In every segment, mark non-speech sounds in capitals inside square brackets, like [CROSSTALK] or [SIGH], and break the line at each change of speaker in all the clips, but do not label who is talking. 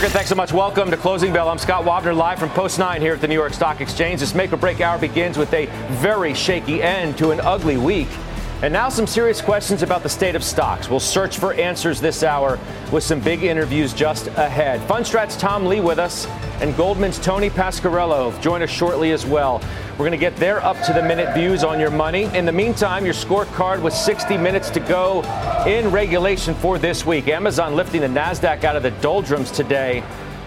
Morgan, thanks so much. Welcome to Closing Bell. I'm Scott Wapner, live from Post 9 here at the New York Stock Exchange. This make or break hour begins with a very shaky end to an ugly week. And now some serious questions about the state of stocks. We'll search for answers this hour with some big interviews just ahead. Fundstrat's Tom Lee with us, and Goldman's Tony Pasquariello join us shortly as well. We're going to get their up to the minute views on your money. In the meantime, your scorecard with 60 minutes to go in regulation for this week. Amazon lifting the NASDAQ out of the doldrums today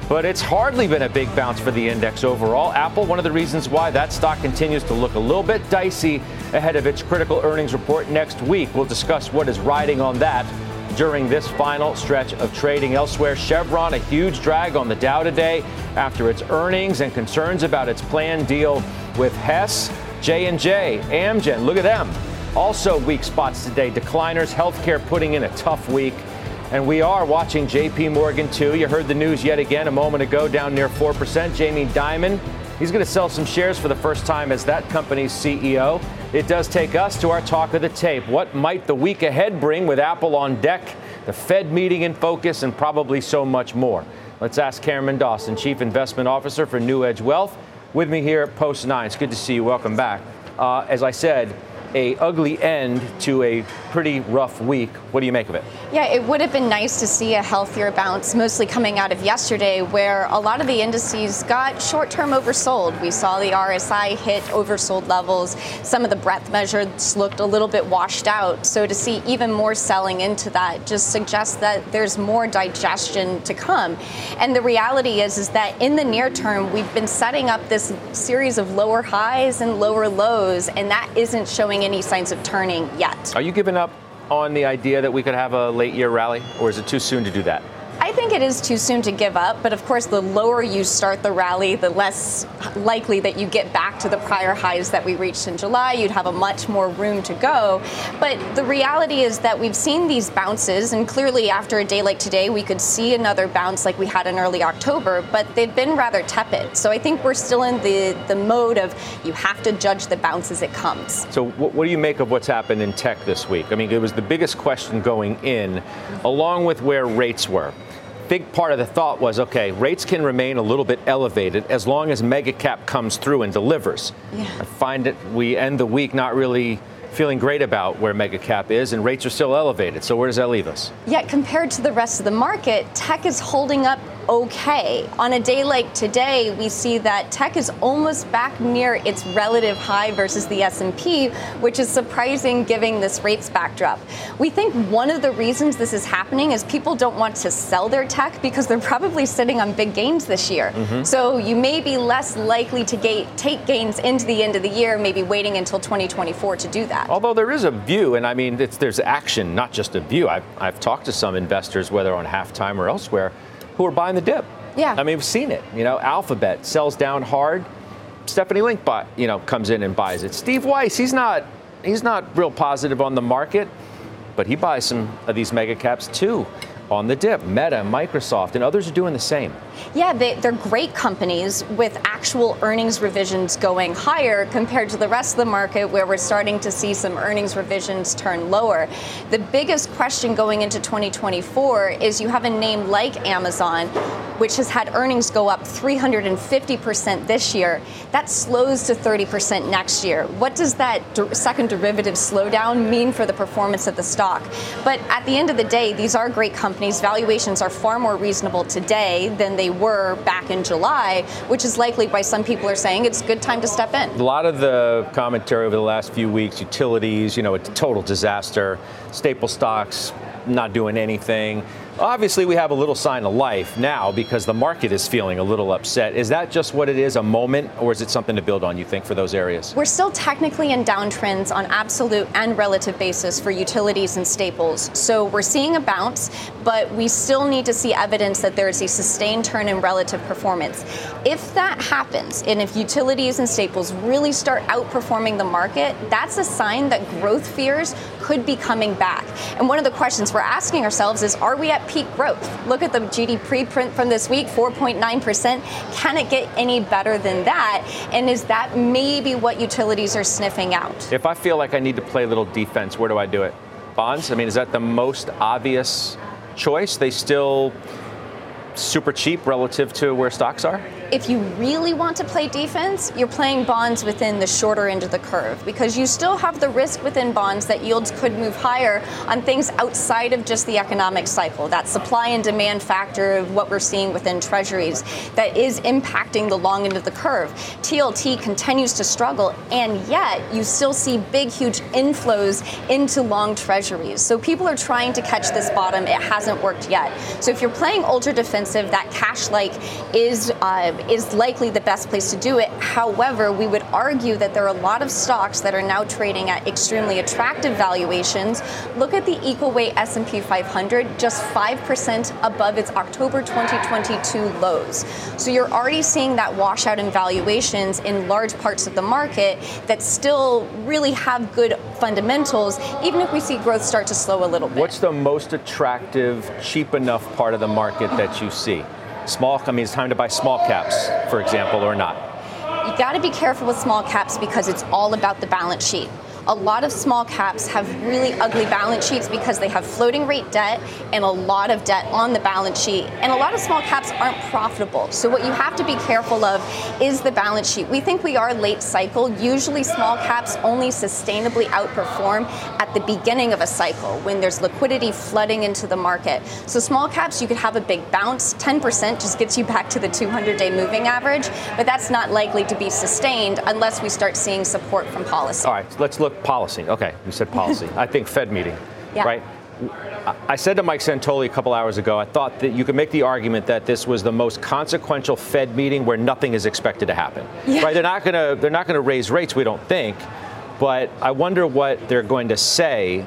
but it's hardly been a big bounce for the index overall. Apple, one of the reasons why that stock continues to look a little bit dicey ahead of its critical earnings report next week. We'll discuss what is riding on that during this final stretch of trading elsewhere. Chevron, a huge drag on the Dow today after its earnings and concerns about its planned deal with Hess, J&J, Amgen. Look at them. Also weak spots today. Decliners, healthcare putting in a tough week. And we are watching JP Morgan too. You heard the news yet again a moment ago, down near 4%. Jamie Dimon, he's going to sell some shares for the first time as that company's CEO. It does take us to our talk of the tape. What might the week ahead bring with Apple on deck, the Fed meeting in focus, and probably so much more? Let's ask Cameron Dawson, Chief Investment Officer for New Edge Wealth, with me here at Post 9. It's good to see you. Welcome back. Uh, as I said, a ugly end to a pretty rough week. What do you make of it?
Yeah, it would have been nice to see a healthier bounce, mostly coming out of yesterday, where a lot of the indices got short term oversold. We saw the RSI hit oversold levels. Some of the breadth measures looked a little bit washed out. So to see even more selling into that just suggests that there's more digestion to come. And the reality is, is that in the near term, we've been setting up this series of lower highs and lower lows, and that isn't showing any signs of turning yet.
Are you giving up on the idea that we could have a late year rally, or is it too soon to do that?
I think it is too soon to give up, but of course, the lower you start the rally, the less likely that you get back to the prior highs that we reached in July. You'd have a much more room to go. But the reality is that we've seen these bounces, and clearly after a day like today, we could see another bounce like we had in early October, but they've been rather tepid. So I think we're still in the, the mode of you have to judge the bounce as it comes.
So, what, what do you make of what's happened in tech this week? I mean, it was the biggest question going in, along with where rates were big part of the thought was okay, rates can remain a little bit elevated as long as megacap comes through and delivers. Yeah. I find that we end the week not really feeling great about where megacap is, and rates are still elevated. So where does that leave us?
Yet compared to the rest of the market, tech is holding up okay. On a day like today, we see that tech is almost back near its relative high versus the S&P, which is surprising given this rates backdrop. We think one of the reasons this is happening is people don't want to sell their tech because they're probably sitting on big gains this year. Mm-hmm. So you may be less likely to ga- take gains into the end of the year, maybe waiting until 2024 to do that.
Although there is a view, and I mean, there's action, not just a view. I've, I've talked to some investors, whether on halftime or elsewhere, who are buying the dip.
Yeah.
I mean, we've seen it. You know, Alphabet sells down hard. Stephanie Link, buy, you know, comes in and buys it. Steve Weiss, he's not, he's not real positive on the market, but he buys some of these mega caps too on the dip. Meta, Microsoft, and others are doing the same.
Yeah, they, are great companies with actual earnings revisions going higher compared to the rest of the market where we're starting to see some earnings revisions turn lower. The biggest question going into 2024 is you have a name like Amazon, which has had earnings go up 350% this year. That slows to 30% next year. What does that second derivative slowdown mean for the performance of the stock? But at the end of the day, these are great companies. Valuations are far more reasonable today than they were back in July, which is likely why some people are saying it's a good time to step in.
A lot of the commentary over the last few weeks, utilities, you know, a total disaster, staple stocks not doing anything. Obviously, we have a little sign of life now because the market is feeling a little upset. Is that just what it is, a moment, or is it something to build on, you think, for those areas?
We're still technically in downtrends on absolute and relative basis for utilities and staples. So we're seeing a bounce, but we still need to see evidence that there is a sustained turn in relative performance. If that happens, and if utilities and staples really start outperforming the market, that's a sign that growth fears could be coming back. And one of the questions we're asking ourselves is are we at peak growth. Look at the GDP print from this week, 4.9%. Can it get any better than that? And is that maybe what utilities are sniffing out?
If I feel like I need to play a little defense, where do I do it? Bonds? I mean, is that the most obvious choice? They still super cheap relative to where stocks are?
If you really want to play defense, you're playing bonds within the shorter end of the curve because you still have the risk within bonds that yields could move higher on things outside of just the economic cycle. That supply and demand factor of what we're seeing within treasuries that is impacting the long end of the curve. TLT continues to struggle, and yet you still see big, huge inflows into long treasuries. So people are trying to catch this bottom. It hasn't worked yet. So if you're playing ultra defensive, that cash like is uh, is likely the best place to do it. However, we would argue that there are a lot of stocks that are now trading at extremely attractive valuations. Look at the equal weight S&P 500, just 5% above its October 2022 lows. So you're already seeing that washout in valuations in large parts of the market that still really have good fundamentals, even if we see growth start to slow a little bit.
What's the most attractive, cheap enough part of the market that you see? Small, I mean, it's time to buy small caps, for example, or not?
You got to be careful with small caps because it's all about the balance sheet a lot of small caps have really ugly balance sheets because they have floating rate debt and a lot of debt on the balance sheet. And a lot of small caps aren't profitable. So what you have to be careful of is the balance sheet. We think we are late cycle. Usually small caps only sustainably outperform at the beginning of a cycle when there's liquidity flooding into the market. So small caps, you could have a big bounce. 10% just gets you back to the 200 day moving average, but that's not likely to be sustained unless we start seeing support from policy.
All right, let's look policy. Okay, you said policy. [LAUGHS] I think Fed meeting,
yeah.
right? I said to Mike Santoli a couple hours ago, I thought that you could make the argument that this was the most consequential Fed meeting where nothing is expected to happen.
Yeah.
Right? They're not going to they're not going to raise rates, we don't think, but I wonder what they're going to say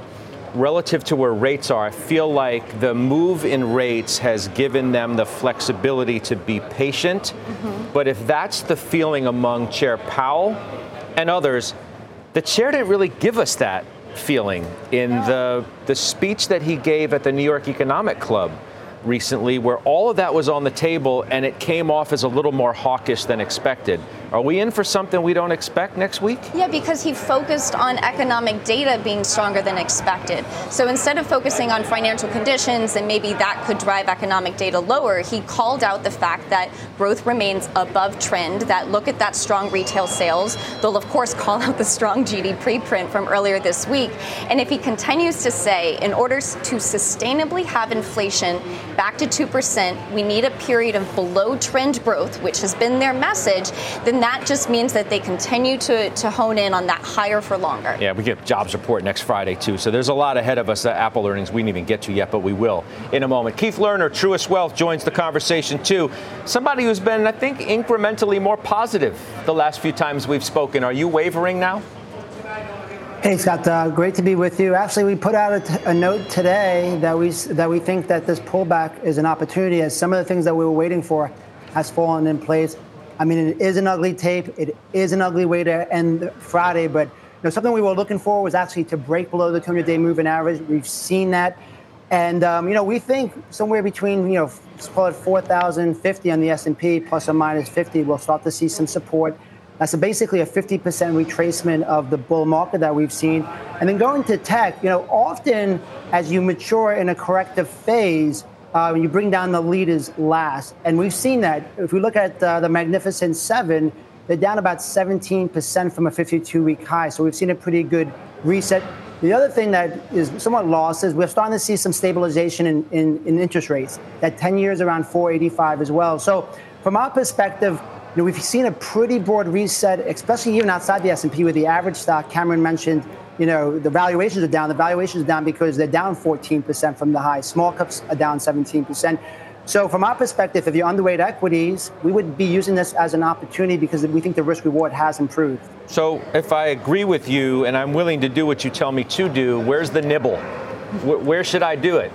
relative to where rates are. I feel like the move in rates has given them the flexibility to be patient. Mm-hmm. But if that's the feeling among Chair Powell and others, the chair didn't really give us that feeling in the, the speech that he gave at the New York Economic Club recently, where all of that was on the table and it came off as a little more hawkish than expected. Are we in for something we don't expect next week?
Yeah, because he focused on economic data being stronger than expected. So instead of focusing on financial conditions and maybe that could drive economic data lower, he called out the fact that growth remains above trend, that look at that strong retail sales. They'll, of course, [LAUGHS] call out the strong GDP print from earlier this week. And if he continues to say, in order to sustainably have inflation back to 2%, we need a period of below trend growth, which has been their message, then that just means that they continue to, to hone in on that higher for longer.
Yeah, we get jobs report next Friday, too. So there's a lot ahead of us. Uh, Apple earnings we didn't even get to yet, but we will in a moment. Keith Lerner, Truist Wealth, joins the conversation, too. Somebody who's been, I think, incrementally more positive the last few times we've spoken. Are you wavering now?
Hey Scott, uh, great to be with you. Actually, we put out a, t- a note today that we that we think that this pullback is an opportunity, as some of the things that we were waiting for has fallen in place. I mean, it is an ugly tape. It is an ugly way to end Friday, but you know, something we were looking for was actually to break below the 200-day moving average. We've seen that, and um, you know, we think somewhere between you know, call it 4,050 on the S&P plus or minus 50, we'll start to see some support. That's a basically a 50% retracement of the bull market that we've seen. And then going to tech, you know, often as you mature in a corrective phase, uh, you bring down the leaders last. And we've seen that. If we look at uh, the Magnificent Seven, they're down about 17% from a 52 week high. So we've seen a pretty good reset. The other thing that is somewhat lost is we're starting to see some stabilization in, in, in interest rates. That 10 years around 485 as well. So from our perspective, you know, we've seen a pretty broad reset, especially even outside the S&P with the average stock. Cameron mentioned you know, the valuations are down. The valuations are down because they're down 14% from the high. Small caps are down 17%. So, from our perspective, if you're underweight equities, we would be using this as an opportunity because we think the risk reward has improved.
So, if I agree with you and I'm willing to do what you tell me to do, where's the nibble? Where should I do it?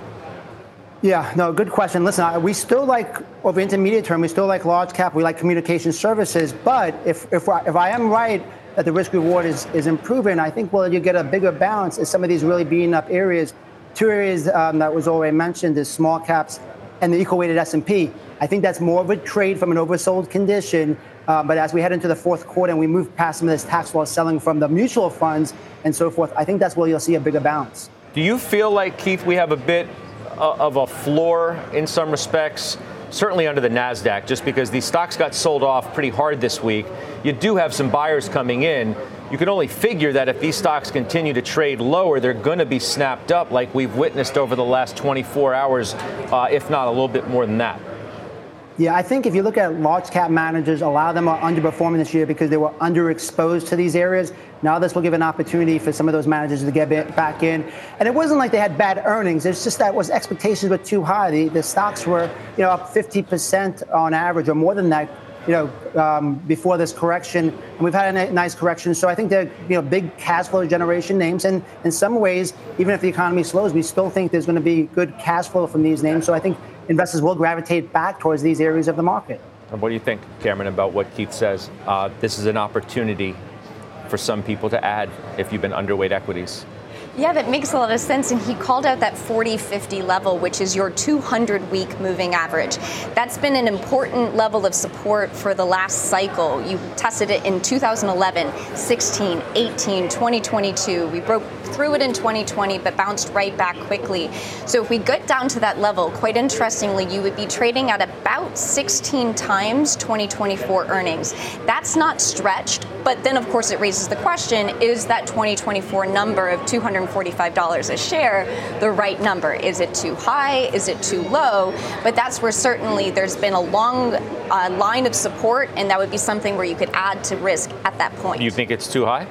Yeah, no, good question. Listen, we still like over intermediate term, we still like large cap, we like communication services. But if if I, if I am right that the risk reward is is improving, I think well you get a bigger balance in some of these really beaten up areas. Two areas um, that was already mentioned is small caps and the equal weighted S&P. I think that's more of a trade from an oversold condition. Uh, but as we head into the fourth quarter and we move past some of this tax loss selling from the mutual funds and so forth, I think that's where you'll see a bigger balance.
Do you feel like, Keith, we have a bit uh, of a floor in some respects? Certainly under the NASDAQ, just because these stocks got sold off pretty hard this week. You do have some buyers coming in you can only figure that if these stocks continue to trade lower, they're going to be snapped up like we've witnessed over the last 24 hours, uh, if not a little bit more than that.
Yeah, I think if you look at large cap managers, a lot of them are underperforming this year because they were underexposed to these areas. Now this will give an opportunity for some of those managers to get back in. And it wasn't like they had bad earnings. It's just that was expectations were too high. The, the stocks were, you know, up 50% on average or more than that you know, um, before this correction, and we've had a nice correction. So I think they're, you know, big cash flow generation names, and in some ways, even if the economy slows, we still think there's going to be good cash flow from these names. So I think investors will gravitate back towards these areas of the market.
And what do you think, Cameron, about what Keith says? Uh, this is an opportunity for some people to add if you've been underweight equities.
Yeah, that makes a lot of sense. And he called out that 40 50 level, which is your 200 week moving average. That's been an important level of support for the last cycle. You tested it in 2011, 16, 18, 2022. We broke through it in 2020, but bounced right back quickly. So if we get down to that level, quite interestingly, you would be trading at about 16 times 2024 earnings. That's not stretched, but then of course it raises the question is that 2024 number of $245 a share the right number? Is it too high? Is it too low? But that's where certainly there's been a long uh, line of support, and that would be something where you could add to risk at that point.
You think it's too high?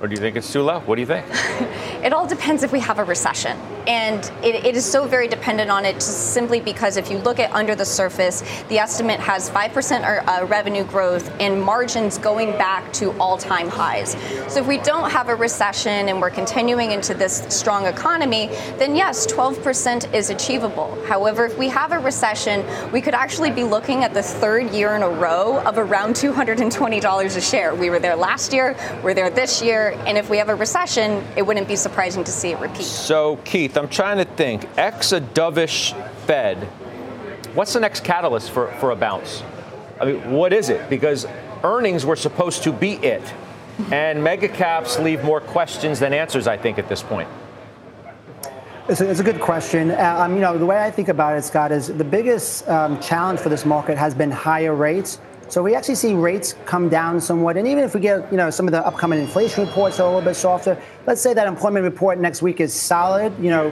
Or do you think it's too low? What do you think? [LAUGHS]
it all depends if we have a recession. And it, it is so very dependent on it simply because if you look at under the surface, the estimate has 5% uh, revenue growth and margins going back to all time highs. So if we don't have a recession and we're continuing into this strong economy, then yes, 12% is achievable. However, if we have a recession, we could actually be looking at the third year in a row of around $220 a share. We were there last year, we're there this year and if we have a recession, it wouldn't be surprising to see it repeat.
So, Keith, I'm trying to think. X a dovish Fed. What's the next catalyst for, for a bounce? I mean, what is it? Because earnings were supposed to be it. And mega caps leave more questions than answers, I think, at this point.
It's a, it's a good question. Uh, um, you know, the way I think about it, Scott, is the biggest um, challenge for this market has been higher rates. So we actually see rates come down somewhat. And even if we get, you know, some of the upcoming inflation reports are a little bit softer, let's say that employment report next week is solid, you know,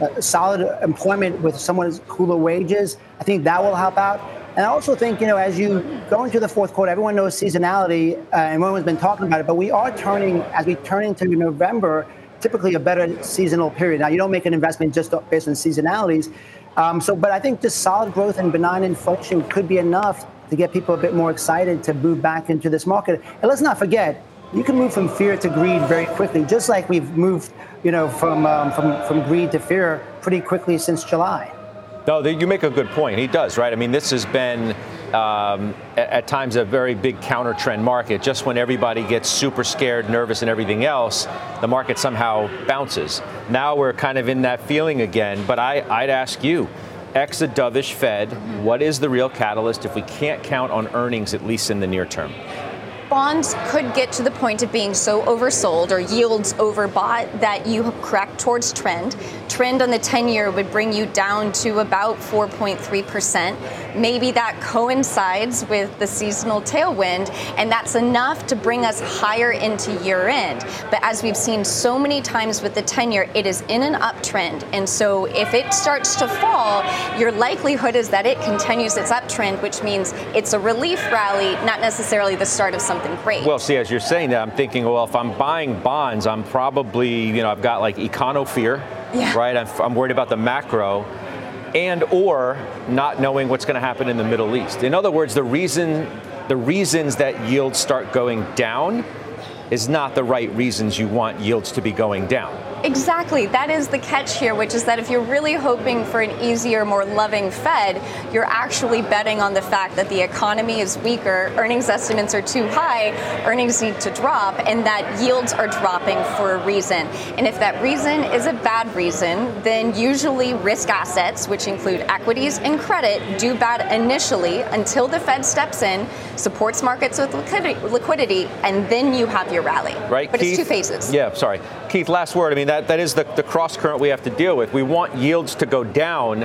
uh, solid employment with somewhat cooler wages. I think that will help out. And I also think, you know, as you go into the fourth quarter, everyone knows seasonality, uh, and everyone's been talking about it, but we are turning, as we turn into November, typically a better seasonal period. Now, you don't make an investment just based on seasonalities. Um, so, but I think just solid growth and benign inflation could be enough to get people a bit more excited to move back into this market. And let's not forget, you can move from fear to greed very quickly, just like we've moved, you know, from um, from from greed to fear pretty quickly since July.
No, you make a good point. He does, right? I mean, this has been um, at, times a very big counter trend market. Just when everybody gets super scared, nervous, and everything else, the market somehow bounces. Now we're kind of in that feeling again. But I, I'd ask you X a dovish Fed. Mm-hmm. What is the real catalyst if we can't count on earnings, at least in the near term?
Bonds could get to the point of being so oversold or yields overbought that you correct towards trend. Trend on the 10 year would bring you down to about 4.3%. maybe that coincides with the seasonal tailwind, and that's enough to bring us higher into year end. But as we've seen so many times with the 10 year, it is in an uptrend. And so if it starts to fall, your likelihood is that it continues its uptrend, which means it's a relief rally, not necessarily the start of something great.
Well, see, as you're saying that, I'm thinking, well, if I'm buying bonds, I'm probably, you know, I've got like econo fear, yeah. right? I'm, I'm worried about the macro and or not knowing what's going to happen in the Middle East. In other words, the reason the reasons that yields start going down is not the right reasons you want yields to be going down.
Exactly. That is the catch here, which is that if you're really hoping for an easier, more loving Fed, you're actually betting on the fact that the economy is weaker, earnings estimates are too high, earnings need to drop, and that yields are dropping for a reason. And if that reason is a bad reason, then usually risk assets, which include equities and credit, do bad initially until the Fed steps in, supports markets with liquidity, and then you have your rally.
Right.
But
Keith,
it's two phases.
Yeah, sorry. Keith, last word. I mean, that, that is the, the cross current we have to deal with. We want yields to go down.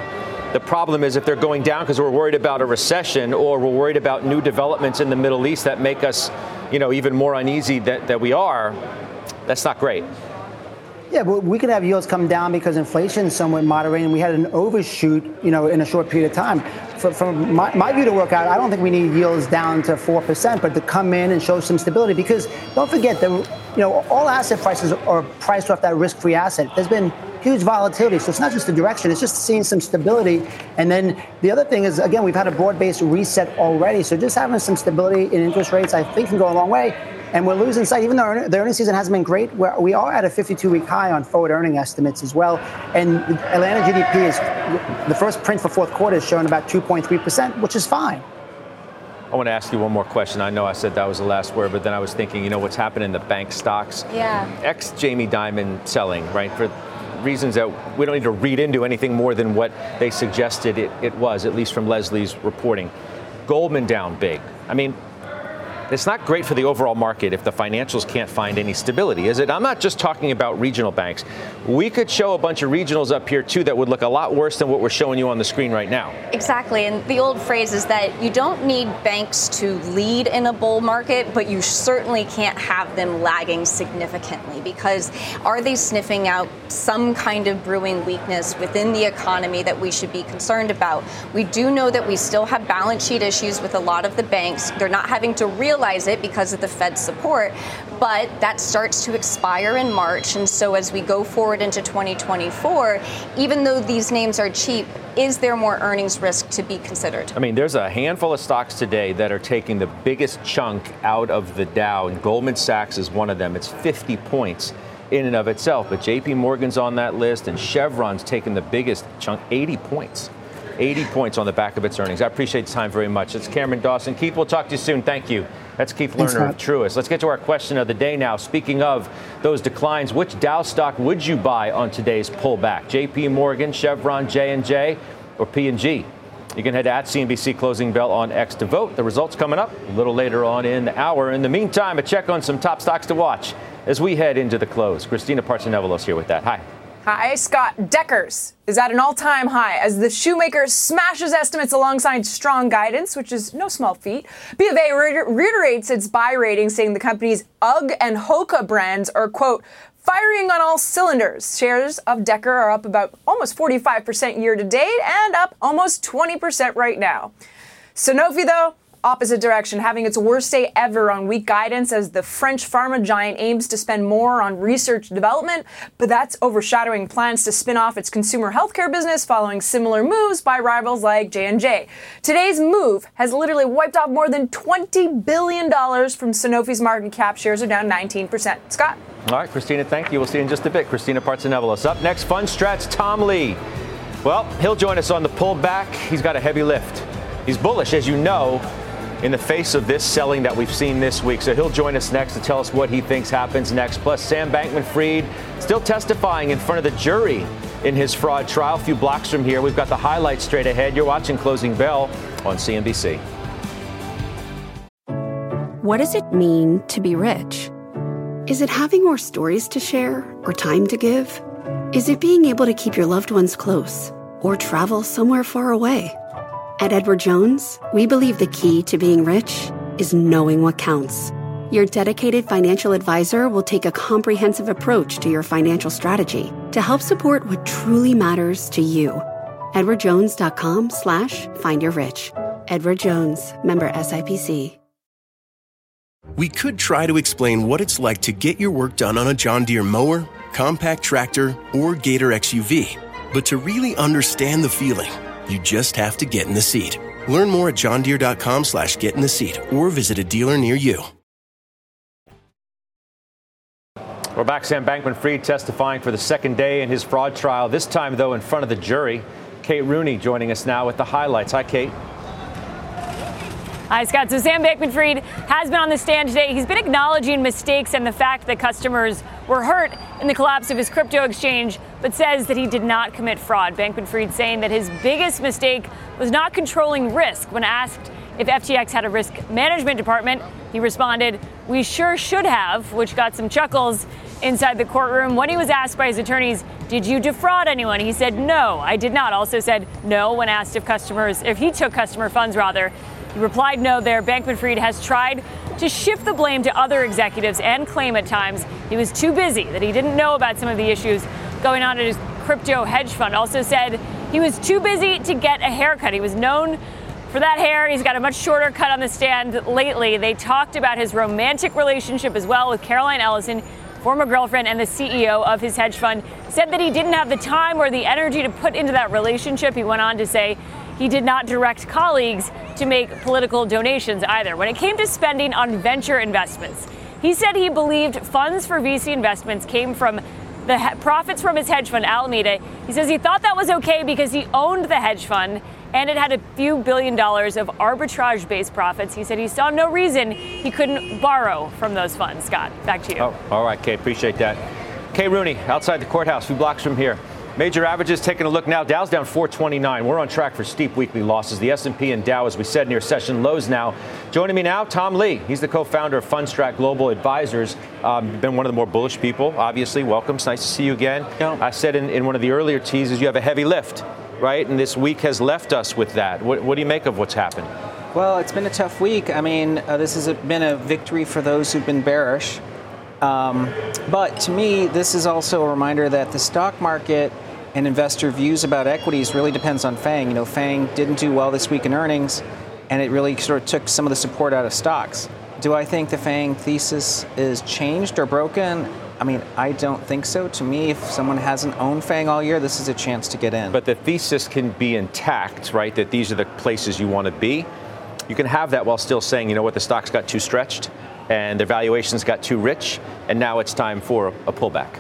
The problem is if they're going down because we're worried about a recession or we're worried about new developments in the Middle East that make us, you know, even more uneasy that, that we are, that's not great.
Yeah, but we could have yields come down because inflation is somewhat moderating. We had an overshoot, you know, in a short period of time. For, from my, my, view to work out, I don't think we need yields down to four percent, but to come in and show some stability. Because don't forget that, you know, all asset prices are priced off that risk-free asset. There's been huge volatility, so it's not just the direction; it's just seeing some stability. And then the other thing is, again, we've had a broad-based reset already, so just having some stability in interest rates, I think, can go a long way and we're losing sight. Even though the earnings season hasn't been great, we're, we are at a 52-week high on forward earning estimates as well. And Atlanta GDP is the first print for fourth quarter is showing about 2.3 percent, which is fine.
I want to ask you one more question. I know I said that was the last word, but then I was thinking, you know, what's happening in the bank stocks?
Yeah.
Ex Jamie Dimon selling, right? For reasons that we don't need to read into anything more than what they suggested it, it was, at least from Leslie's reporting. Goldman down big. I mean, it's not great for the overall market if the financials can't find any stability, is it? I'm not just talking about regional banks. We could show a bunch of regionals up here too that would look a lot worse than what we're showing you on the screen right now.
Exactly. And the old phrase is that you don't need banks to lead in a bull market, but you certainly can't have them lagging significantly because are they sniffing out some kind of brewing weakness within the economy that we should be concerned about? We do know that we still have balance sheet issues with a lot of the banks. They're not having to realize realize it because of the Fed support, but that starts to expire in March. And so as we go forward into 2024, even though these names are cheap, is there more earnings risk to be considered?
I mean, there's a handful of stocks today that are taking the biggest chunk out of the Dow, and Goldman Sachs is one of them. It's 50 points in and of itself, but JP Morgan's on that list, and Chevron's taking the biggest chunk, 80 points. 80 points on the back of its earnings. I appreciate the time very much. It's Cameron Dawson. Keith, we'll talk to you soon. Thank you. That's Keith Lerner of Truist. Let's get to our question of the day now. Speaking of those declines, which Dow stock would you buy on today's pullback? JP Morgan, Chevron, J&J, or P&G? You can head to at CNBC Closing Bell on X to vote. The results coming up a little later on in the hour. In the meantime, a check on some top stocks to watch as we head into the close. Christina Partsinevelos here with that. Hi.
Hi, Scott. Deckers is at an all time high as the shoemaker smashes estimates alongside strong guidance, which is no small feat. B of A reiterates its buy rating, saying the company's UGG and Hoka brands are, quote, firing on all cylinders. Shares of Decker are up about almost 45% year to date and up almost 20% right now. Sanofi, though, opposite direction, having its worst day ever on weak guidance as the French pharma giant aims to spend more on research development, but that's overshadowing plans to spin off its consumer healthcare business following similar moves by rivals like J&J. Today's move has literally wiped off more than $20 billion from Sanofi's market cap. Shares are down 19%. Scott?
All right, Christina, thank you. We'll see you in just a bit. Christina Partsinevelos. Up next, Fundstrat's Tom Lee. Well, he'll join us on the pullback. He's got a heavy lift. He's bullish, as you know, in the face of this selling that we've seen this week. So he'll join us next to tell us what he thinks happens next. Plus, Sam Bankman Fried still testifying in front of the jury in his fraud trial. A few blocks from here, we've got the highlights straight ahead. You're watching Closing Bell on CNBC.
What does it mean to be rich? Is it having more stories to share or time to give? Is it being able to keep your loved ones close or travel somewhere far away? At Edward Jones, we believe the key to being rich is knowing what counts. Your dedicated financial advisor will take a comprehensive approach to your financial strategy to help support what truly matters to you. EdwardJones.com slash find your rich. Edward Jones, member SIPC.
We could try to explain what it's like to get your work done on a John Deere mower, compact tractor, or Gator XUV. But to really understand the feeling, you just have to get in the seat. Learn more at johndeere.com slash get in the seat or visit a dealer near you.
We're back. Sam Bankman Fried testifying for the second day in his fraud trial, this time, though, in front of the jury. Kate Rooney joining us now with the highlights. Hi, Kate.
Hi, Scott. So Sam Bankman-Fried has been on the stand today. He's been acknowledging mistakes and the fact that customers were hurt in the collapse of his crypto exchange, but says that he did not commit fraud. Bankman-Fried saying that his biggest mistake was not controlling risk. When asked if FTX had a risk management department, he responded, "We sure should have," which got some chuckles inside the courtroom. When he was asked by his attorneys, "Did you defraud anyone?" he said, "No, I did not." Also said no when asked if customers, if he took customer funds rather. He replied no there. Bankman Fried has tried to shift the blame to other executives and claim at times he was too busy, that he didn't know about some of the issues going on at his crypto hedge fund. Also said he was too busy to get a haircut. He was known for that hair. He's got a much shorter cut on the stand lately. They talked about his romantic relationship as well with Caroline Ellison, former girlfriend and the CEO of his hedge fund. Said that he didn't have the time or the energy to put into that relationship. He went on to say he did not direct colleagues to make political donations either. When it came to spending on venture investments, he said he believed funds for VC investments came from the he- profits from his hedge fund, Alameda. He says he thought that was okay because he owned the hedge fund and it had a few billion dollars of arbitrage based profits. He said he saw no reason he couldn't borrow from those funds. Scott, back to you.
Oh, all right, Kate, appreciate that. Kate Rooney, outside the courthouse, a few blocks from here. Major averages taking a look now. Dow's down 429. We're on track for steep weekly losses. The S&P and Dow, as we said, near session lows now. Joining me now, Tom Lee. He's the co-founder of Fundstrat Global Advisors. Um, been one of the more bullish people, obviously. Welcome. It's nice to see you again.
Yeah.
I said in, in one of the earlier teases you have a heavy lift, right? And this week has left us with that. What, what do you make of what's happened?
Well, it's been a tough week. I mean, uh, this has been a victory for those who've been bearish. Um, but to me, this is also a reminder that the stock market and investor views about equities really depends on FANG. You know, FANG didn't do well this week in earnings, and it really sort of took some of the support out of stocks. Do I think the FANG thesis is changed or broken? I mean, I don't think so. To me, if someone hasn't owned FANG all year, this is a chance to get in.
But the thesis can be intact, right? That these are the places you want to be. You can have that while still saying, you know what, the stock's got too stretched and their valuations got too rich, and now it's time for a pullback.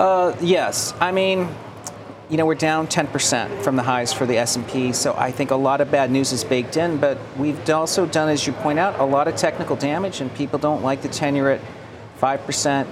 Uh, yes, I mean, you know, we're down 10% from the highs for the S&P, so I think a lot of bad news is baked in, but we've also done, as you point out, a lot of technical damage, and people don't like the 10-year at 5%.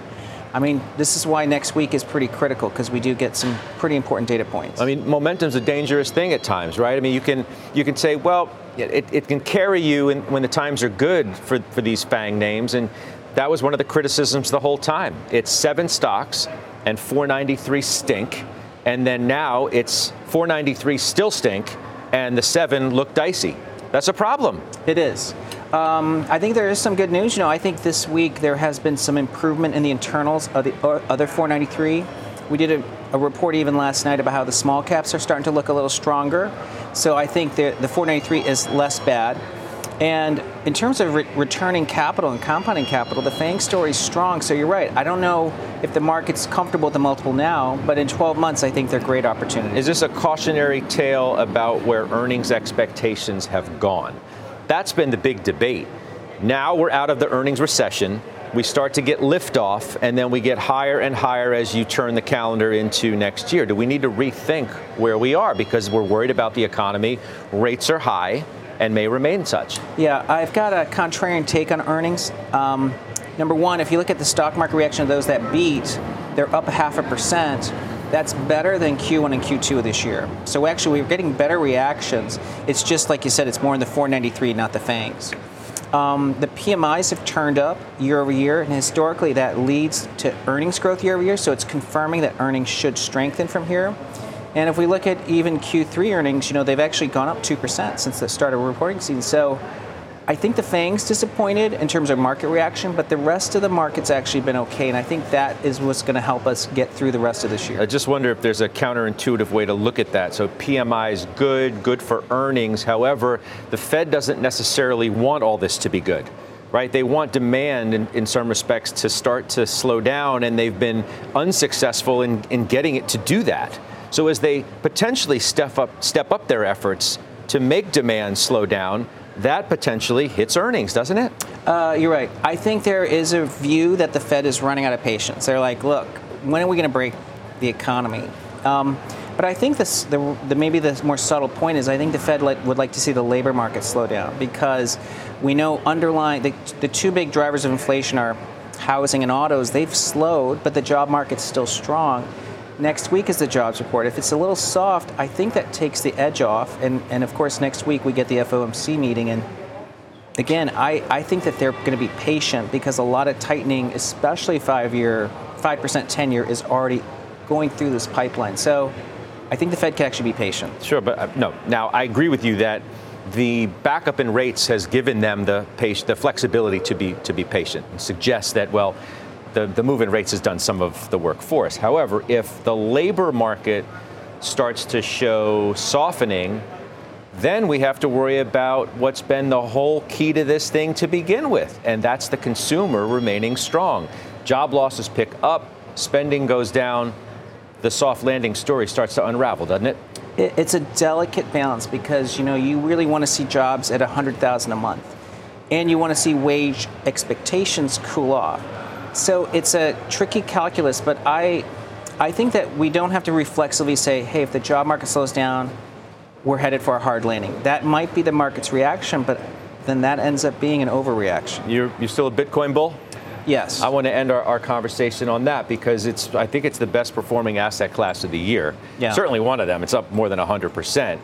I mean, this is why next week is pretty critical because we do get some pretty important data points.
I mean, momentum's a dangerous thing at times, right? I mean, you can you can say, well, it, it can carry you in, when the times are good for, for these FANG names, and that was one of the criticisms the whole time. It's seven stocks, and 493 stink, and then now it's 493 still stink, and the seven look dicey. That's a problem.
It is. Um, I think there is some good news. You know, I think this week there has been some improvement in the internals of the uh, other 493. We did a, a, report even last night about how the small caps are starting to look a little stronger. So I think the, the 493 is less bad. And in terms of re- returning capital and compounding capital, the FANG story is strong. So you're right. I don't know if the market's comfortable with the multiple now, but in 12 months, I think they're great opportunities.
Is this a cautionary tale about where earnings expectations have gone? That's been the big debate. Now we're out of the earnings recession. We start to get liftoff, and then we get higher and higher as you turn the calendar into next year. Do we need to rethink where we are because we're worried about the economy? Rates are high and may remain such.
Yeah, I've got a contrarian take on earnings. Um, number one, if you look at the stock market reaction of those that beat, they're up half a percent. That's better than Q1 and Q2 of this year. So actually, we're getting better reactions. It's just like you said, it's more in the 493, not the FANGs. Um, the PMIs have turned up year over year, and historically that leads to earnings growth year over year. So it's confirming that earnings should strengthen from here. And if we look at even Q3 earnings, you know, they've actually gone up 2% since the start of the reporting season. So I think the FANG's disappointed in terms of market reaction, but the rest of the market's actually been okay. And I think that is what's going to help us get through the rest of this year.
I just wonder if there's a counterintuitive way to look at that. So PMI is good, good for earnings. However, the Fed doesn't necessarily want all this to be good right? They want demand in, in, some respects to start to slow down, and they've been unsuccessful in, in getting it to do that. So as they potentially step up, step up their efforts to make demand slow down, that potentially hits earnings, doesn't it?
Uh, you're right. I think there is a view that the Fed is running out of patience. They're like, look, when are we going to break the economy? Um, but I think this, the, the, maybe the more subtle point is I think the Fed like, would like to see the labor market slow down because we know underlying the, the two big drivers of inflation are housing and autos. They've slowed, but the job market's still strong. Next week is the jobs report. If it's a little soft, I think that takes the edge off. And, and of course, next week we get the FOMC meeting. And again, I, I think that they're going to be patient because a lot of tightening, especially five year, 5% 10 year, is already going through this pipeline. So I think the Fed can actually be patient.
Sure, but uh, no. Now, I agree with you that the backup in rates has given them the, the flexibility to be, to be patient and suggests that, well, the, the move in rates has done some of the work for us. However, if the labor market starts to show softening, then we have to worry about what's been the whole key to this thing to begin with, and that's the consumer remaining strong. Job losses pick up, spending goes down, the soft landing story starts to unravel, doesn't it?
It's a delicate balance because you know you really want to see jobs at 100,000 a month, and you want to see wage expectations cool off. So it's a tricky calculus, but I, I think that we don't have to reflexively say, hey, if the job market slows down, we're headed for a hard landing. That might be the market's reaction, but then that ends up being an overreaction.
You're, you're still a Bitcoin bull?
Yes.
I want to end our, our, conversation on that because it's I think it's the best performing asset class of the year.
Yeah.
Certainly one of them. It's up more than 100%.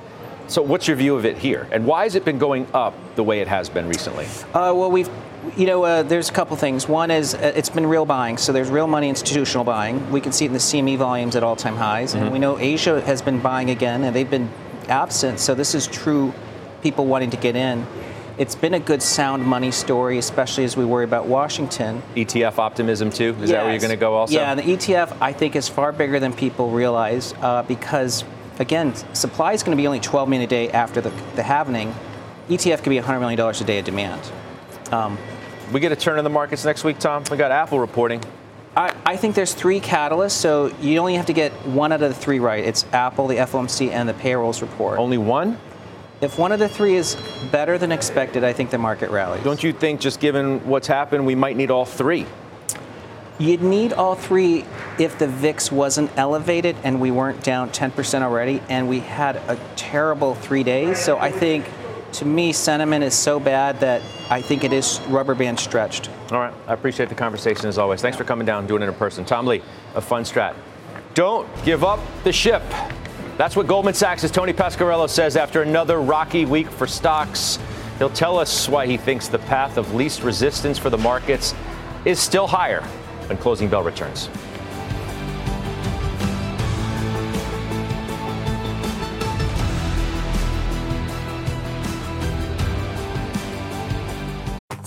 So what's your view of it here? And why has it been going up the way it has been recently?
Uh, well, we've you know, uh, there's a couple things. One is uh, it's been real buying, so there's real money institutional buying. We can see it in the CME volumes at all-time highs, mm-hmm. and we know Asia has been buying again, and they've been absent. So this is true people wanting to get in. It's been a good sound money story, especially as we worry about Washington.
ETF optimism too. Is
yes.
that where you're going to go also?
Yeah, the ETF I think is far bigger than people realize uh, because again, supply is going to be only 12 million a day after the, the halvening. ETF could be 100 million dollars a day of demand.
Um, we get a turn in the markets next week, Tom. We got Apple reporting.
I, I, think there's three catalysts, so you only have to get one out of the three right. It's Apple, the FOMC, and the payrolls report.
Only one?
If one of the three is better than expected, I think the market rallies.
Don't you think, just given what's happened, we might need all three?
You'd need all three if the VIX wasn't elevated and we weren't down 10% already, and we had a terrible three days. So I think to me, sentiment is so bad that I think it is rubber band stretched.
All right. I appreciate the conversation as always. Thanks for coming down and doing it in person. Tom Lee of Fundstrat. Don't give up the ship. That's what Goldman Sachs' Tony Pasquariello says after another rocky week for stocks. He'll tell us why he thinks the path of least resistance for the markets is still higher when closing bell returns.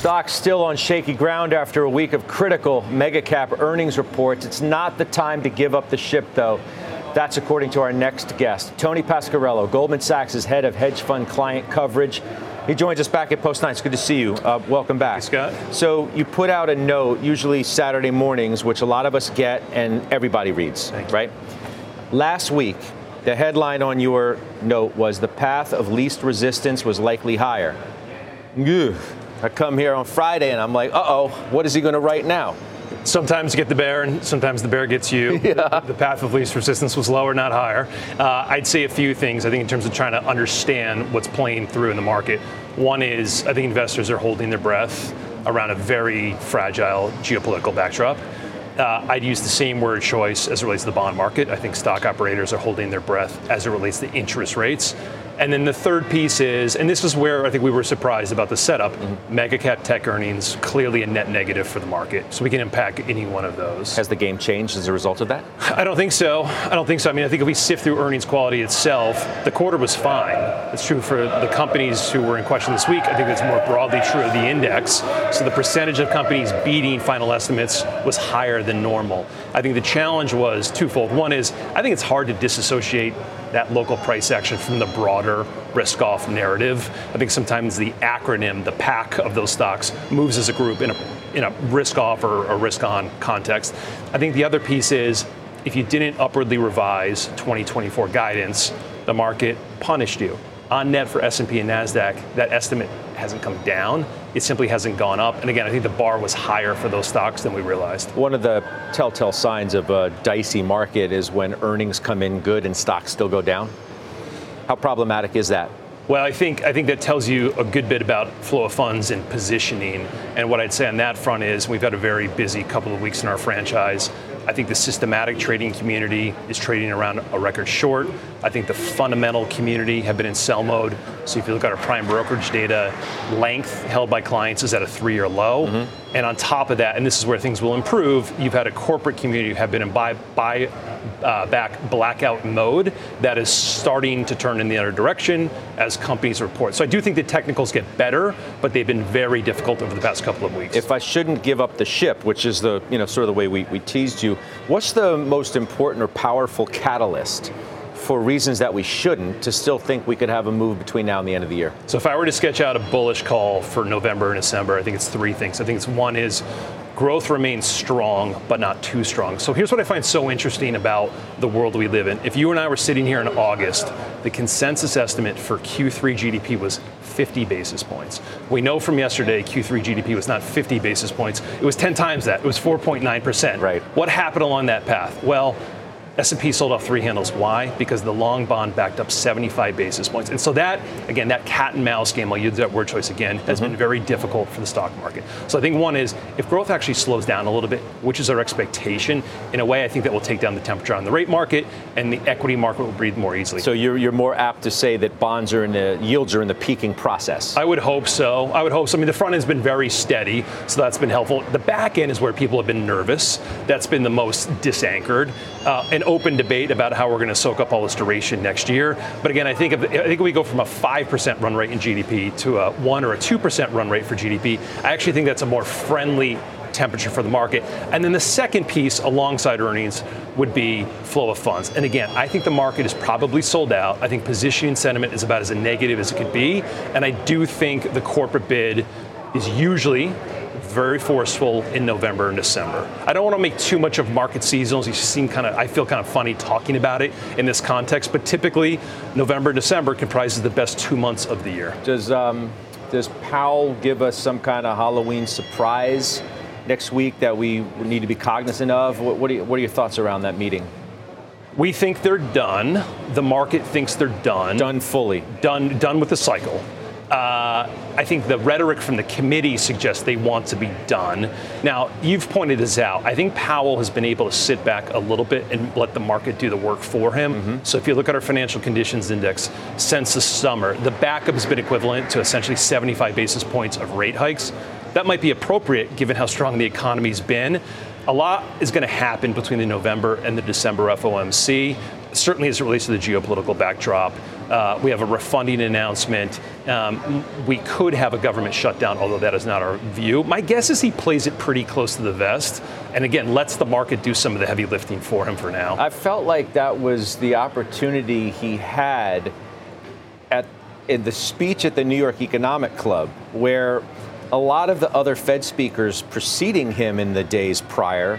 Stocks still on shaky ground after a week of critical mega cap earnings reports. It's not the time to give up the ship, though. That's according to our next guest, Tony Pasquariello, Goldman Sachs' head of hedge fund client coverage. He joins us back at Post 9. It's good to see you. Uh, welcome back.
Scott.
So, you put out a note, usually Saturday mornings, which a lot of us get and everybody reads, right? Last week, the headline on your note was The path of least resistance was likely higher. Ugh. I come here on Friday and I'm like, uh oh, what is he going to write now?
Sometimes you get the bear, and sometimes the bear gets you. [LAUGHS] Yeah. The path of least resistance was lower, not higher. Uh, I'd say a few things. I think in terms of trying to understand what's playing through in the market. One is I think investors are holding their breath around a very fragile geopolitical backdrop. Uh, I'd use the same word choice as it relates to the bond market. I think stock operators are holding their breath as it relates to interest rates. And then the third piece is, and this is where I think we were surprised about the setup, mm-hmm. mega cap tech earnings clearly a net negative for the market. So we can impact any one of those.
Has the game changed as a result of that?
I don't think so. I don't think so. I mean, I think if we sift through earnings quality itself, the quarter was fine. It's true for the companies who were in question this week. I think it's more broadly true of the index. So the percentage of companies beating final estimates was higher than normal. I think the challenge was twofold. One is I think it's hard to disassociate that local price action from the broader risk off narrative. I think sometimes the acronym, the pack of those stocks, moves as a group in a, in a risk off or a risk on context. I think the other piece is if you didn't upwardly revise 2024 guidance, the market punished you on net for S&P and Nasdaq, that estimate hasn't come down. It simply hasn't gone up. And again, I think the bar was higher for those stocks than we realized.
One of the telltale signs of a dicey market is when earnings come in good and stocks still go down. How problematic is that?
Well, I think I think that tells you a good bit about flow of funds and positioning. And what I'd say on that front is we've had a very busy couple of weeks in our franchise. I think the systematic trading community is trading around a record short. I think the fundamental community have been in sell mode. So if you look at our prime brokerage data, length held by clients is at a three-year low. Mm-hmm. And on top of that, and this is where things will improve, you've had a corporate community who have been in buy, buy uh, back blackout mode that is starting to turn in the other direction as companies report. So I do think the technicals get better, but they've been very difficult over the past couple of weeks.
If I shouldn't give up the ship, which is the you know sort of the way we, we teased you, what's the most important or powerful catalyst? For reasons that we shouldn't to still think we could have a move between now and the end of the year?
So if I were to sketch out a bullish call for November and December, I think it's three things. I think it's one is growth remains strong, but not too strong. So here's what I find so interesting about the world we live in. If you and I were sitting here in August, the consensus estimate for Q3 GDP was 50 basis points. We know from yesterday Q3 GDP was not 50 basis points. It was 10 times that. It was 4.9%.
Right.
What happened along that path? Well, S&P sold off three handles. Why? Because the long bond backed up 75 basis points. And so that, again, that cat and mouse game, I'll use that word choice again, has mm-hmm. been very difficult for the stock market. So I think one is if growth actually slows down a little bit, which is our expectation, in a way I think that will take down the temperature on the rate market and the equity market will breathe more easily.
So you're, you're more apt to say that bonds are in the yields are in the peaking process.
I would hope so. I would hope so. I mean the front end's been very steady, so that's been helpful. The back end is where people have been nervous. That's been the most disanchored. Uh, an open debate about how we're going to soak up all this duration next year. But again, I think if, I think we go from a five percent run rate in GDP to a one or a two percent run rate for GDP. I actually think that's a more friendly temperature for the market. And then the second piece alongside earnings would be flow of funds. And again, I think the market is probably sold out. I think positioning sentiment is about as negative as it could be. And I do think the corporate bid is usually very forceful in November and December. I don't want to make too much of market seasonals. You seem kind of, I feel kind of funny talking about it in this context, but typically November and December comprises the best two months of the year.
Does, um, does Powell give us some kind of Halloween surprise next week that we need to be cognizant of? What, what, are, you, what are your thoughts around that meeting?
We think they're done. The market thinks they're done.
Done fully.
Done, done with the cycle. Uh, I think the rhetoric from the committee suggests they want to be done. Now, you've pointed this out. I think Powell has been able to sit back a little bit and let the market do the work for him. Mm-hmm. So if you look at our financial conditions index since the summer, the backup has been equivalent to essentially 75 basis points of rate hikes. That might be appropriate given how strong the economy's been. A lot is going to happen between the November and the December FOMC certainly as it relates to the geopolitical backdrop. Uh, we have a refunding announcement. Um, we could have a government shutdown, although that is not our view. My guess is he plays it pretty close to the vest, and again, lets the market do some of the heavy lifting for him for now.
I felt like that was the opportunity he had at in the speech at the New York Economic Club, where a lot of the other Fed speakers preceding him in the days prior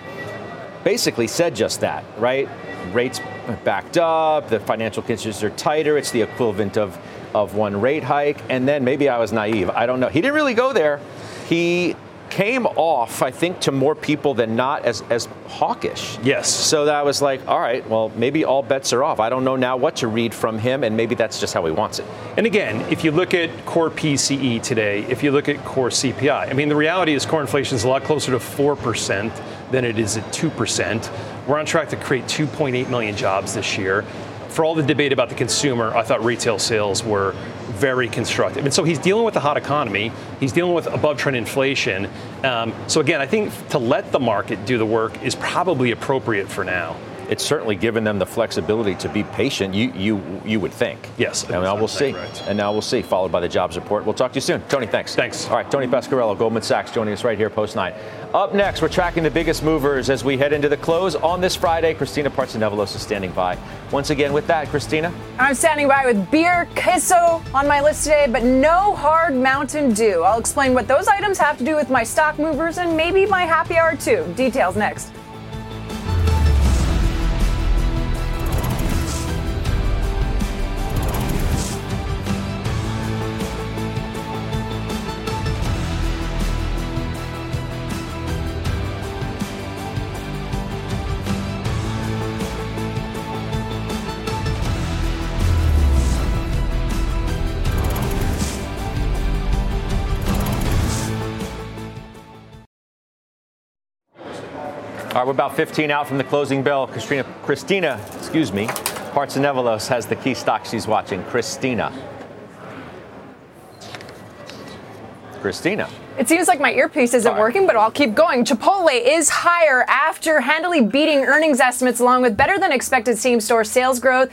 basically said just that, right? Rates backed up, the financial conditions are tighter, it's the equivalent of, of one rate hike, and then maybe I was naive. I don't know. He didn't really go there. He came off, I think, to more people than not as, as hawkish.
Yes.
So that was like, all right, well, maybe all bets are off. I don't know now what to read from him, and maybe that's just how he wants it.
And again, if you look at core PCE today, if you look at core CPI, I mean, the reality is core inflation is a lot closer to 4% than it is at 2%. We're on track to create 2.8 million jobs this year. For all the debate about the consumer, I thought retail sales were very constructive. And so he's dealing with a hot economy. He's dealing with above trend inflation. Um, so again, I think to let the market do the work is probably appropriate for now
it's certainly given them the flexibility to be patient. You you you would think.
Yes.
And now we'll see.
Right.
And now we'll see. Followed by the jobs report. We'll talk to you soon, Tony. Thanks.
Thanks.
All right, Tony Pasquariello, Goldman Sachs, joining us right here, post nine. Up next, we're tracking the biggest movers as we head into the close on this Friday. Christina Partsinevelos is standing by. Once again, with that, Christina.
I'm standing by with beer, queso on my list today, but no hard Mountain Dew. I'll explain what those items have to do with my stock movers and maybe my happy hour too. Details next.
All right, we're about 15 out from the closing bell. Christina, Christina, excuse me, Partsinevelos has the key stock she's watching. Christina. Christina.
It seems like my earpiece isn't working, but I'll keep going. Chipotle is higher after handily beating earnings estimates along with better than expected same store sales growth.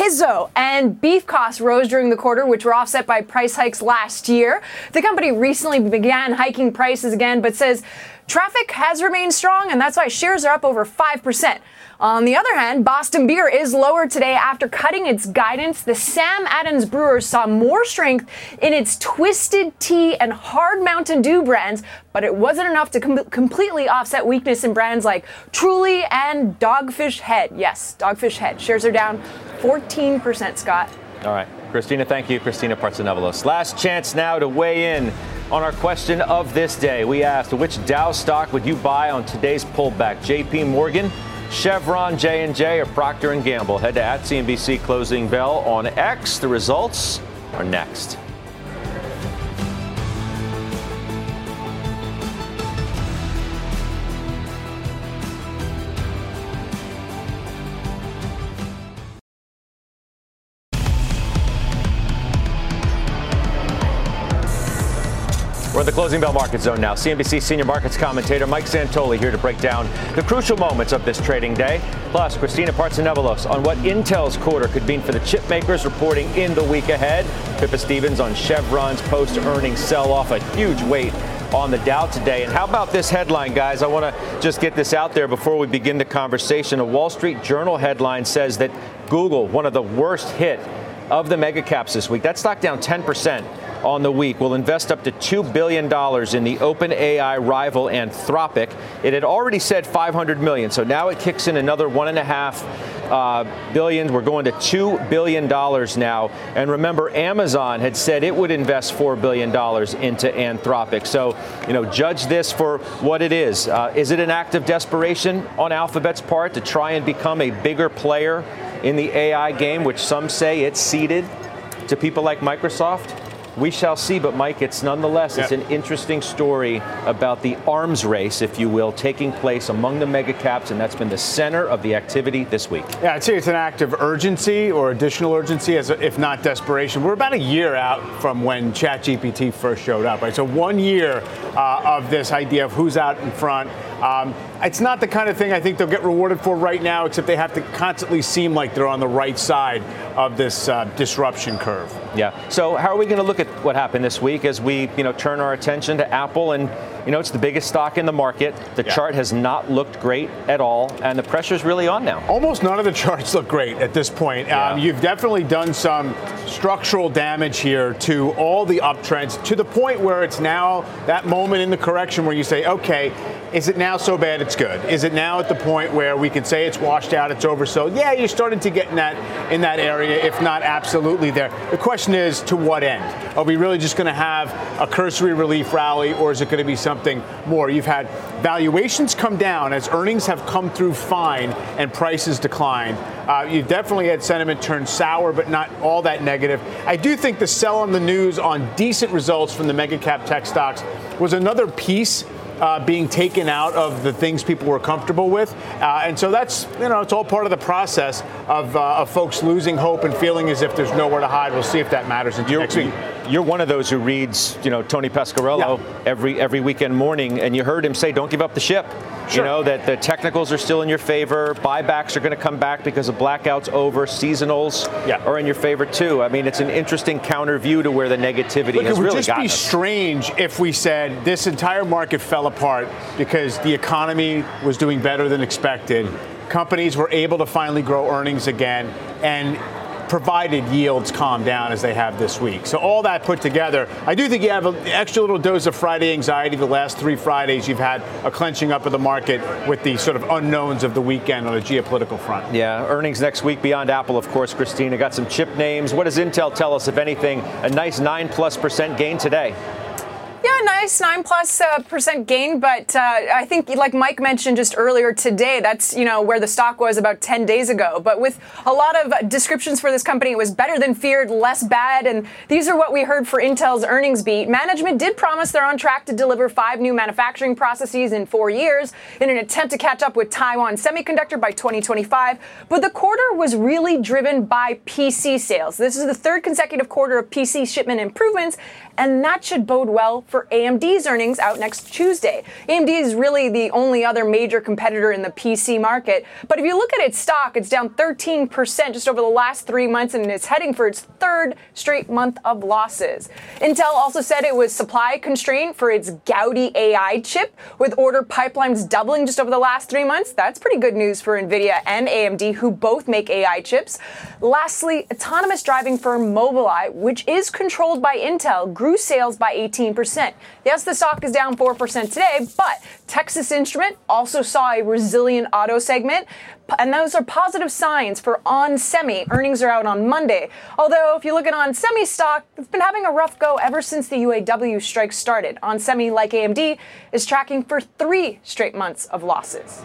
Queso and beef costs rose during the quarter, which were offset by price hikes last year. The company recently began hiking prices again, but says Traffic has remained strong, and that's why shares are up over 5%. On the other hand, Boston Beer is lower today after cutting its guidance. The Sam Adams Brewers saw more strength in its Twisted Tea and Hard Mountain Dew brands, but it wasn't enough to com- completely offset weakness in brands like Truly and Dogfish Head. Yes, Dogfish Head. Shares are down 14%, Scott.
All right. Christina, thank you. Christina Partsinevelos. Last chance now to weigh in on our question of this day. We asked, which Dow stock would you buy on today's pullback? JP Morgan, Chevron, J&J, or Procter & Gamble? Head to at CNBC closing bell on X. The results are next. We're in the closing bell market zone now. CNBC senior markets commentator Mike Santoli here to break down the crucial moments of this trading day. Plus, Christina Partsinevelos on what Intel's quarter could mean for the chip makers reporting in the week ahead. Pippa Stevens on Chevron's post-earnings sell-off, a huge weight on the Dow today. And how about this headline, guys? I want to just get this out there before we begin the conversation. A Wall Street Journal headline says that Google, one of the worst hit of the mega caps this week, that stock down 10 percent on the week will invest up to $2 billion in the OpenAI rival Anthropic. It had already said 500 million, so now it kicks in another one and a half uh, billion. We're going to $2 billion now. And remember, Amazon had said it would invest $4 billion into Anthropic. So, you know, judge this for what it is. Uh, is it an act of desperation on Alphabet's part to try and become a bigger player in the AI game, which some say it's ceded to people like Microsoft? We shall see, but Mike, it's nonetheless it's an interesting story about the arms race, if you will, taking place among the mega caps, and that's been the center of the activity this week.
Yeah, I'd say it's an act of urgency or additional urgency, as if not desperation. We're about a year out from when ChatGPT first showed up, right? So one year uh, of this idea of who's out in front. Um, it's not the kind of thing I think they'll get rewarded for right now, except they have to constantly seem like they're on the right side of this uh, disruption curve.
Yeah. So how are we going to look at what happened this week as we, you know, turn our attention to Apple and, you know, it's the biggest stock in the market. The yeah. chart has not looked great at all, and the pressure's really on now.
Almost none of the [LAUGHS] charts look great at this point. Yeah. Um, you've definitely done some structural damage here to all the uptrends to the point where it's now that moment in the correction where you say, okay, is it now so bad it's good? Is it now at the point where we can say it's washed out, it's over? So yeah, you're starting to get in that in that area, if not absolutely there. The question is, to what end? Are we really just going to have a cursory relief rally, or is it going to be something more? You've had valuations come down as earnings have come through fine and prices decline. Uh, you definitely had sentiment turn sour, but not all that negative. I do think the sell on the news on decent results from the mega cap tech stocks was another piece uh, being taken out of the things people were comfortable with. Uh, and so that's, you know, it's all part of the process of, uh, of folks losing hope and feeling as if there's nowhere to hide. We'll see if that matters into next week.
You're one of those who reads, you know, Tony Pasquariello yeah. every every weekend morning, and you heard him say, "Don't give up the ship." Sure. You know that the technicals are still in your favor. Buybacks are going to come back because of blackouts over. Seasonals yeah. are in your favor too. I mean, it's an interesting counter view to where the negativity
Look,
has
it would
really
just be
us.
strange if we said this entire market fell apart because the economy was doing better than expected. Companies were able to finally grow earnings again, and provided yields calm down as they have this week. So all that put together, I do think you have an extra little dose of Friday anxiety. The last three Fridays, you've had a clenching up of the market with the sort of unknowns of the weekend on a geopolitical front.
Yeah, earnings next week beyond Apple, of course, Christina. Got some chip names. What does Intel tell us, if anything? A nice 9 plus percent gain today.
Yeah, nice nine plus uh, percent gain, but uh, I think, like Mike mentioned just earlier today, that's you know where the stock was about 10 days ago. But with a lot of descriptions for this company, it was better than feared, less bad, and these are what we heard for Intel's earnings beat. Management did promise they're on track to deliver five new manufacturing processes in four years in an attempt to catch up with Taiwan Semiconductor by 2025. But the quarter was really driven by PC sales. This is the third consecutive quarter of PC shipment improvements, and that should bode well for AMD's earnings out next Tuesday. AMD is really the only other major competitor in the PC market. But if you look at its stock, it's down 13% just over the last three months and it's heading for its third straight month of losses. Intel also said it was supply constrained for its Gaudi AI chip, with order pipelines doubling just over the last three months. That's pretty good news for NVIDIA and AMD, who both make AI chips. Lastly, autonomous driving firm Mobileye, which is controlled by Intel, grew sales by 18%. Yes, the stock is down 4% today, but Texas Instrument also saw a resilient auto segment. And those are positive signs for On Semi. Earnings are out on Monday. Although, if you look at On Semi stock, it's been having a rough go ever since the UAW strike started. On Semi, like AMD, is tracking for three straight months of losses.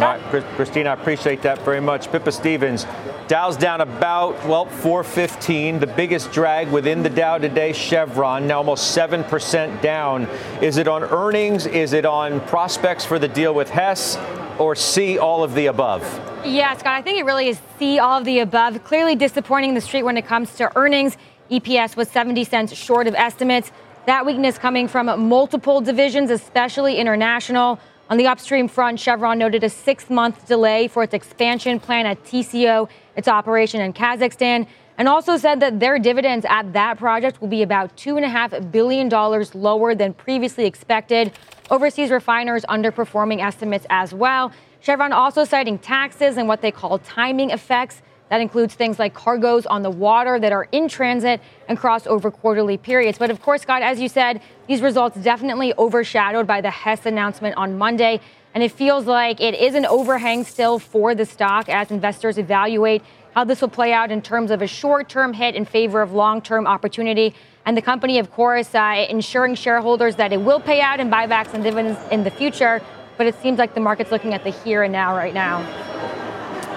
All right, Christina, I appreciate that very much. Pippa Stevens, Dow's down about, well, 415. The biggest drag within the Dow today, Chevron, now almost 7% down. Is it on earnings? Is it on prospects for the deal with Hess? Or C, all of the above?
Yeah, Scott, I think it really is C, all of the above. Clearly disappointing the street when it comes to earnings. EPS was 70 cents short of estimates. That weakness coming from multiple divisions, especially international. On the upstream front, Chevron noted a six month delay for its expansion plan at TCO, its operation in Kazakhstan, and also said that their dividends at that project will be about $2.5 billion lower than previously expected. Overseas refiners underperforming estimates as well. Chevron also citing taxes and what they call timing effects. That includes things like cargoes on the water that are in transit and cross over quarterly periods. But of course, Scott, as you said, these results definitely overshadowed by the Hess announcement on Monday. And it feels like it is an overhang still for the stock as investors evaluate how this will play out in terms of a short term hit in favor of long term opportunity. And the company, of course, uh, ensuring shareholders that it will pay out in buybacks and dividends in the future. But it seems like the market's looking at the here and now right now.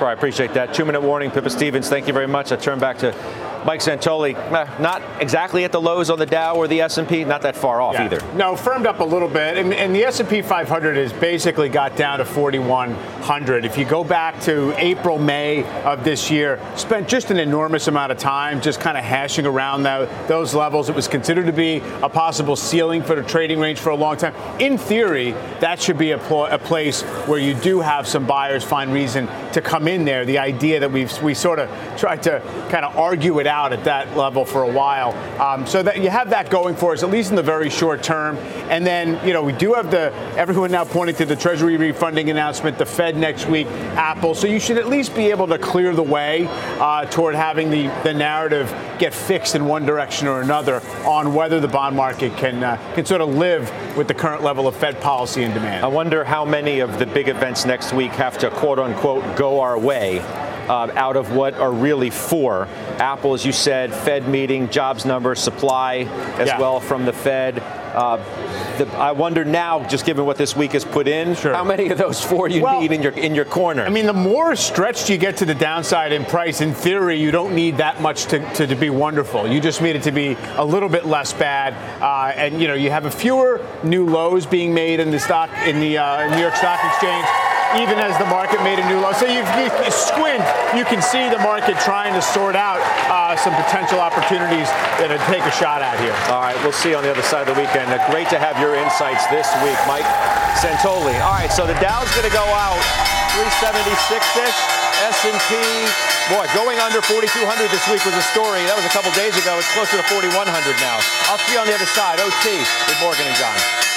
I appreciate that. Two minute warning, Pippa Stevens. Thank you very much. I turn back to Mike Santoli, eh, not exactly at the lows on the Dow or the S&P, not that far off yeah. either.
No, firmed up a little bit, and, and, the S&P 500 has basically got down to 4,100. If you go back to April, May of this year, spent just an enormous amount of time just kind of hashing around that, those levels. It was considered to be a possible ceiling for the trading range for a long time. In theory, that should be a, pl- a place where you do have some buyers find reason to come in there. The idea that we've we sort of tried to kind of argue it out out at that level for a while. Um, so that you have that going for us, at least in the very short term. And then, you know, we do have the everyone now pointing to the Treasury refunding announcement, the Fed next week, Apple. So you should at least be able to clear the way uh, toward having the, the narrative get fixed in one direction or another on whether the bond market can uh, can sort of live with the current level of Fed policy and demand.
I wonder how many of the big events next week have to quote unquote go our way uh, out of what are really four. Apple, as you said, Fed meeting, jobs numbers, supply as
Yeah.
well from the Fed. Uh, the, I wonder now, just given what this week has put in, how many of those four you
Well,
need in your in your corner?
I mean, the more stretched you get to the downside in price, in theory, you don't need that much to, to, to be wonderful. You just need it to be a little bit less bad. Uh, and, you know, you have a fewer new lows being made in the stock, in the uh, New York Stock Exchange. Even as the market made a new low. So you, you, you squint, you can see the market trying to sort out uh, some potential opportunities that to take a shot at here.
All right, we'll see you on the other side of the weekend. Uh, great to have your insights this week, Mike Santoli. All right, so the Dow's going to go out 376-ish. S&P, boy, going under 4,200 this week was a story. That was a couple days ago. It's closer to 4,100 now. I'll see you on the other side. OT with Morgan and Jon.